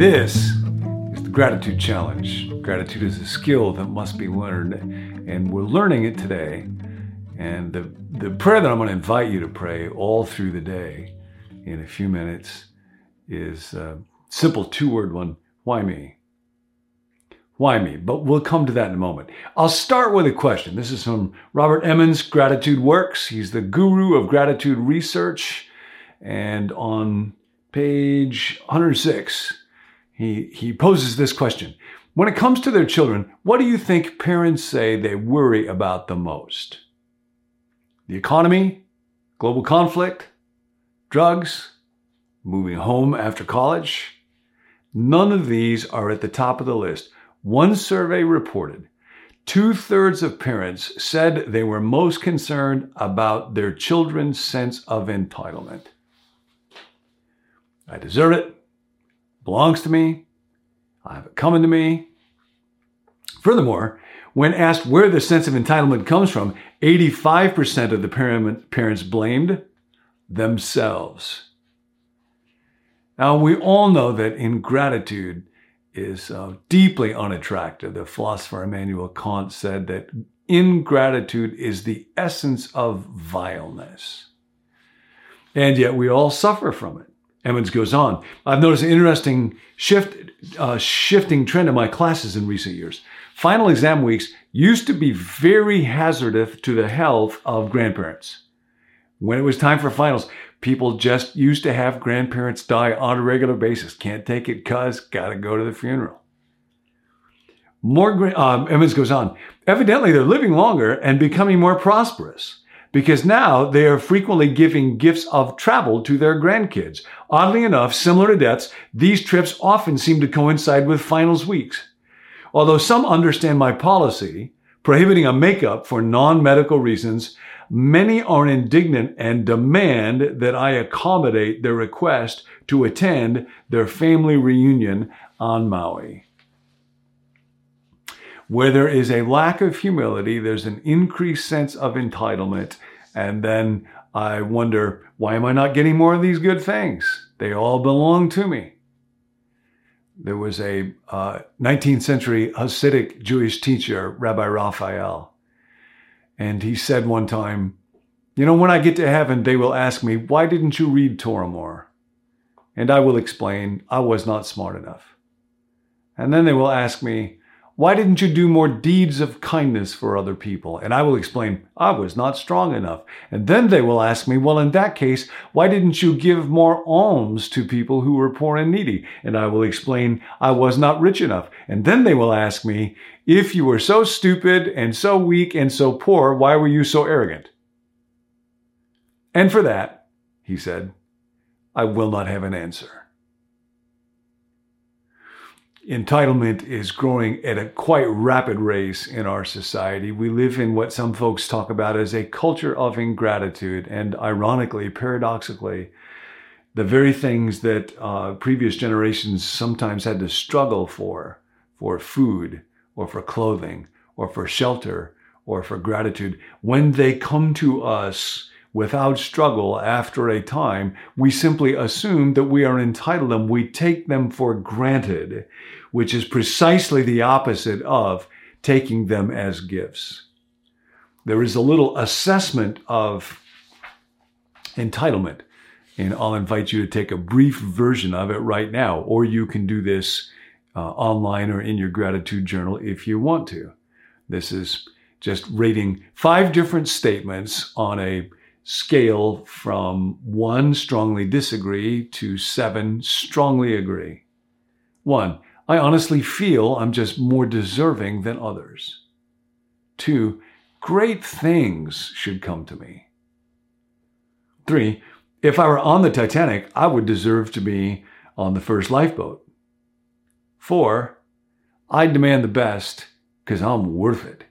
This is the Gratitude Challenge. Gratitude is a skill that must be learned, and we're learning it today. And the, the prayer that I'm going to invite you to pray all through the day in a few minutes is a simple two word one Why me? Why me? But we'll come to that in a moment. I'll start with a question. This is from Robert Emmons, Gratitude Works. He's the guru of gratitude research. And on page 106, he, he poses this question When it comes to their children, what do you think parents say they worry about the most? The economy, global conflict, drugs, moving home after college? None of these are at the top of the list. One survey reported two thirds of parents said they were most concerned about their children's sense of entitlement. I deserve it, belongs to me, I have it coming to me. Furthermore, when asked where the sense of entitlement comes from, 85% of the parents blamed themselves. Now, we all know that ingratitude is uh, deeply unattractive. The philosopher Immanuel Kant said that ingratitude is the essence of vileness. And yet we all suffer from it. Emmons goes on. I've noticed an interesting shift, uh, shifting trend in my classes in recent years. Final exam weeks used to be very hazardous to the health of grandparents. When it was time for finals, people just used to have grandparents die on a regular basis. Can't take it cuz, gotta go to the funeral. More, um, Emmons goes on. Evidently, they're living longer and becoming more prosperous because now they are frequently giving gifts of travel to their grandkids. Oddly enough, similar to deaths, these trips often seem to coincide with finals weeks. Although some understand my policy, prohibiting a makeup for non-medical reasons, many are indignant and demand that I accommodate their request to attend their family reunion on Maui. Where there is a lack of humility, there's an increased sense of entitlement. And then I wonder, why am I not getting more of these good things? They all belong to me. There was a uh, 19th century Hasidic Jewish teacher, Rabbi Raphael, and he said one time, You know, when I get to heaven, they will ask me, Why didn't you read Torah more? And I will explain, I was not smart enough. And then they will ask me, why didn't you do more deeds of kindness for other people? And I will explain, I was not strong enough. And then they will ask me, well, in that case, why didn't you give more alms to people who were poor and needy? And I will explain, I was not rich enough. And then they will ask me, if you were so stupid and so weak and so poor, why were you so arrogant? And for that, he said, I will not have an answer entitlement is growing at a quite rapid race in our society. We live in what some folks talk about as a culture of ingratitude. And ironically, paradoxically, the very things that uh, previous generations sometimes had to struggle for, for food or for clothing or for shelter or for gratitude, when they come to us without struggle after a time, we simply assume that we are entitled and we take them for granted, which is precisely the opposite of taking them as gifts. There is a little assessment of entitlement, and I'll invite you to take a brief version of it right now, or you can do this uh, online or in your gratitude journal if you want to. This is just rating five different statements on a scale from one, strongly disagree, to seven, strongly agree. One, I honestly feel I'm just more deserving than others. Two, great things should come to me. Three, if I were on the Titanic, I would deserve to be on the first lifeboat. Four, I demand the best because I'm worth it.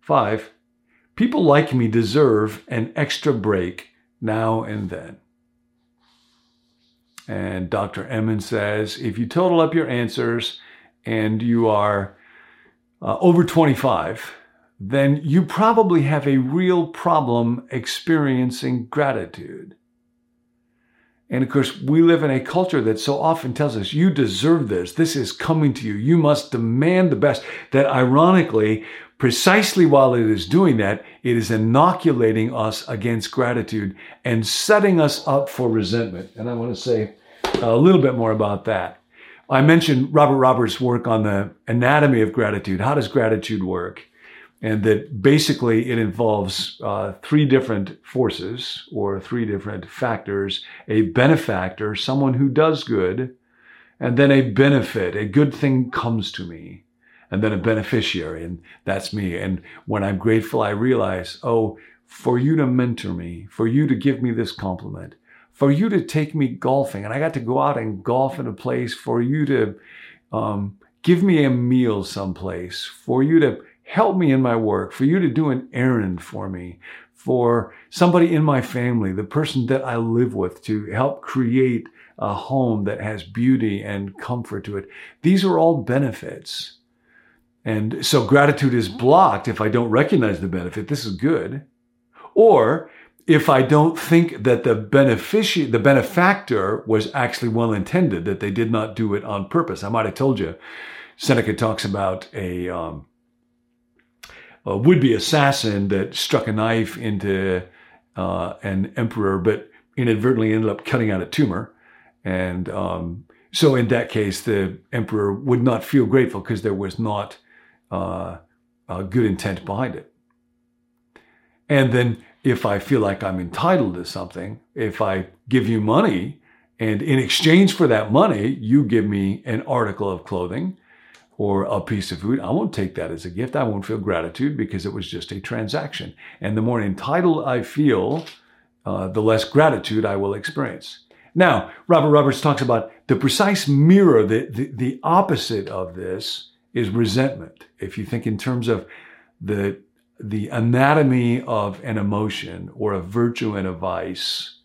Five, People like me deserve an extra break now and then. And Dr. Emmons says if you total up your answers and you are uh, over 25, then you probably have a real problem experiencing gratitude. And of course, we live in a culture that so often tells us, you deserve this. This is coming to you. You must demand the best. That ironically, precisely while it is doing that, it is inoculating us against gratitude and setting us up for resentment. And I want to say a little bit more about that. I mentioned Robert Roberts' work on the anatomy of gratitude. How does gratitude work? and that basically it involves uh, three different forces or three different factors a benefactor, someone who does good, and then a benefit, a good thing comes to me, and then a beneficiary, and that's me. And when I'm grateful, I realize, oh, for you to mentor me, for you to give me this compliment, for you to take me golfing, and I got to go out and golf in a place, for you to um, give me a meal someplace, for you to help me in my work, for you to do an errand for me, for somebody in my family, the person that I live with, to help create a home that has beauty and comfort to it. These are all benefits. And so gratitude is blocked if I don't recognize the benefit. This is good. Or if I don't think that the benefici- the benefactor was actually well intended, that they did not do it on purpose. I might have told you, Seneca talks about a, um, a would-be assassin that struck a knife into uh, an emperor, but inadvertently ended up cutting out a tumor. And um, so, in that case, the emperor would not feel grateful because there was not uh, a good intent behind it. And then, if I feel like I'm entitled to something, if I give you money, and in exchange for that money, you give me an article of clothing, or a piece of food, I won't take that as a gift. I won't feel gratitude because it was just a transaction. And the more entitled I feel, uh, the less gratitude I will experience. Now, Robert Roberts talks about the precise mirror, the, the, the opposite of this is resentment. If you think in terms of the, the anatomy of an emotion or a virtue and a vice,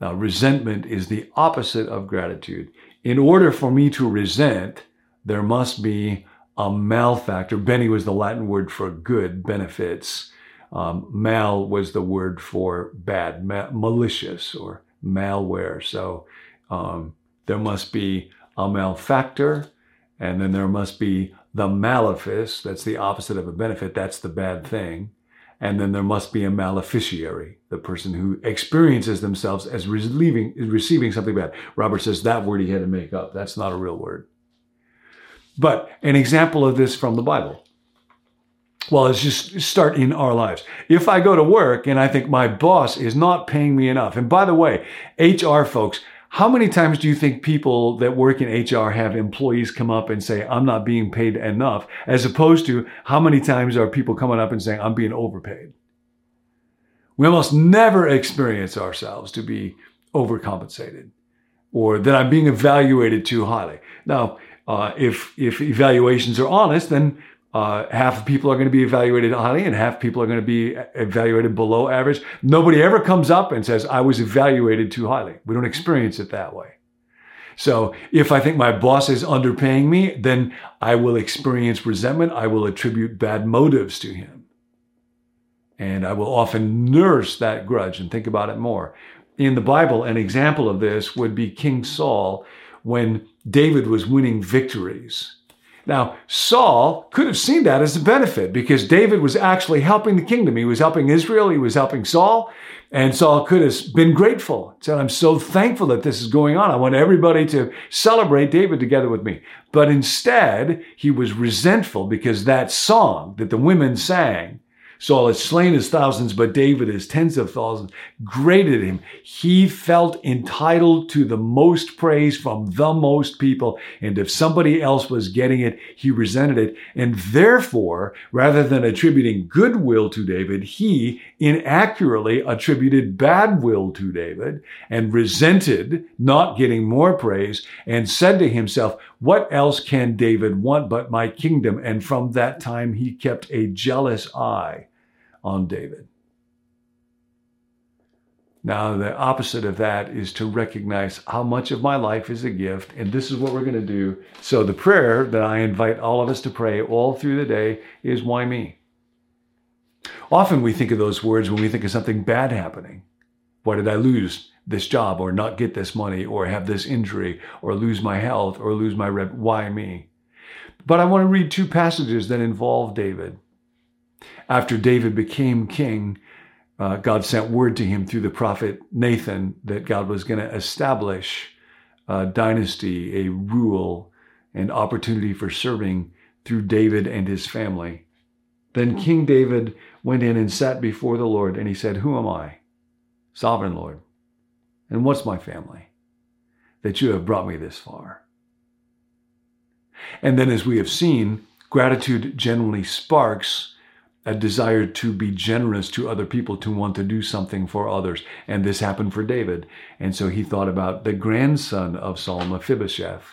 now resentment is the opposite of gratitude. In order for me to resent, there must be a malefactor. Bene was the Latin word for good, benefits. Um, mal was the word for bad, ma- malicious or malware. So um, there must be a malefactor, and then there must be the malefice. That's the opposite of a benefit. That's the bad thing. And then there must be a maleficiary, the person who experiences themselves as receiving, receiving something bad. Robert says that word he had to make up. That's not a real word. But an example of this from the Bible. Well, let's just start in our lives. If I go to work and I think my boss is not paying me enough, and by the way, HR folks, how many times do you think people that work in HR have employees come up and say, I'm not being paid enough, as opposed to how many times are people coming up and saying, I'm being overpaid? We almost never experience ourselves to be overcompensated or that I'm being evaluated too highly. Now, uh, if if evaluations are honest, then uh, half of people are going to be evaluated highly and half people are going to be evaluated below average. Nobody ever comes up and says, I was evaluated too highly. We don't experience it that way. So if I think my boss is underpaying me, then I will experience resentment. I will attribute bad motives to him. And I will often nurse that grudge and think about it more. In the Bible, an example of this would be King Saul when David was winning victories. Now, Saul could have seen that as a benefit because David was actually helping the kingdom. He was helping Israel, he was helping Saul, and Saul could have been grateful. Said, I'm so thankful that this is going on. I want everybody to celebrate David together with me. But instead, he was resentful because that song that the women sang Saul has slain his thousands, but David his tens of thousands, grated him. He felt entitled to the most praise from the most people. And if somebody else was getting it, he resented it. And therefore, rather than attributing goodwill to David, he inaccurately attributed bad will to David and resented not getting more praise and said to himself, what else can David want but my kingdom? And from that time, he kept a jealous eye on David. Now, the opposite of that is to recognize how much of my life is a gift, and this is what we're going to do. So, the prayer that I invite all of us to pray all through the day is why me? Often we think of those words when we think of something bad happening. Why did I lose? this job or not get this money or have this injury or lose my health or lose my rep. Why me? But I want to read two passages that involve David. After David became king, uh, God sent word to him through the prophet Nathan that God was going to establish a dynasty, a rule, an opportunity for serving through David and his family. Then King David went in and sat before the Lord, and he said, Who am I? Sovereign Lord. And what's my family? That you have brought me this far. And then, as we have seen, gratitude generally sparks a desire to be generous to other people, to want to do something for others. And this happened for David. And so he thought about the grandson of Saul, Mephibosheth,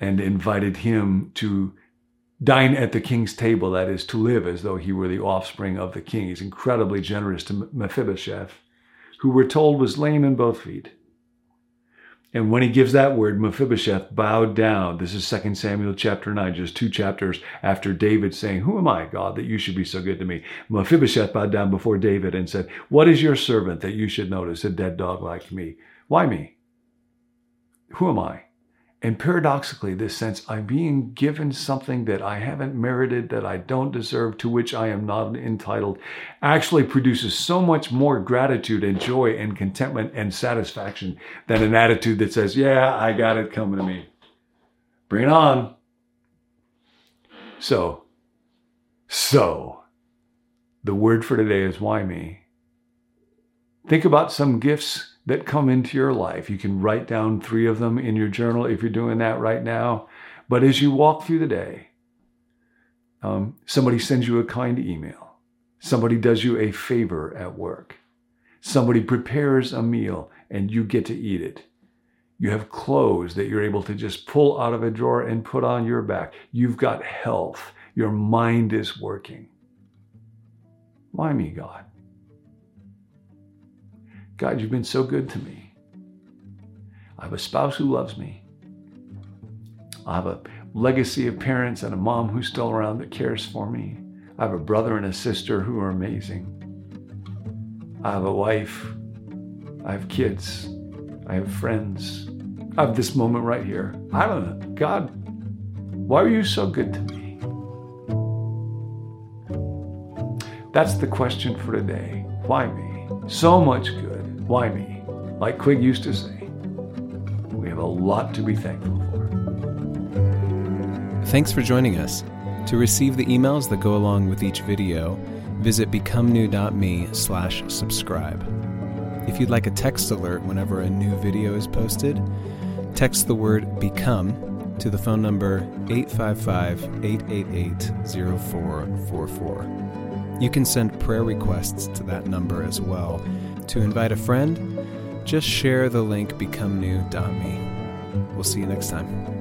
and invited him to dine at the king's table, that is, to live as though he were the offspring of the king. He's incredibly generous to Mephibosheth, who we're told was lame in both feet. And when he gives that word, Mephibosheth bowed down. This is 2 Samuel chapter 9, just two chapters after David saying, Who am I, God, that you should be so good to me? Mephibosheth bowed down before David and said, What is your servant that you should notice a dead dog like me? Why me? Who am I? And paradoxically, this sense, I'm being given something that I haven't merited, that I don't deserve, to which I am not entitled, actually produces so much more gratitude and joy and contentment and satisfaction than an attitude that says, Yeah, I got it coming to me. Bring it on. So, so, the word for today is why me? Think about some gifts that come into your life. You can write down three of them in your journal if you're doing that right now. But as you walk through the day, um, somebody sends you a kind email, somebody does you a favor at work, somebody prepares a meal and you get to eat it. You have clothes that you're able to just pull out of a drawer and put on your back. You've got health. Your mind is working. Why me, God? God, you've been so good to me. I have a spouse who loves me. I have a legacy of parents and a mom who's still around that cares for me. I have a brother and a sister who are amazing. I have a wife. I have kids. I have friends. I have this moment right here. I don't know. God, why are you so good to me? That's the question for today. Why me? So much good. Why me? Like Quig used to say, we have a lot to be thankful for. Thanks for joining us. To receive the emails that go along with each video, visit becomenew.me slash subscribe. If you'd like a text alert whenever a new video is posted, text the word BECOME to the phone number 855 888 0444. You can send prayer requests to that number as well to invite a friend, just share the link becomenew.me. We'll see you next time.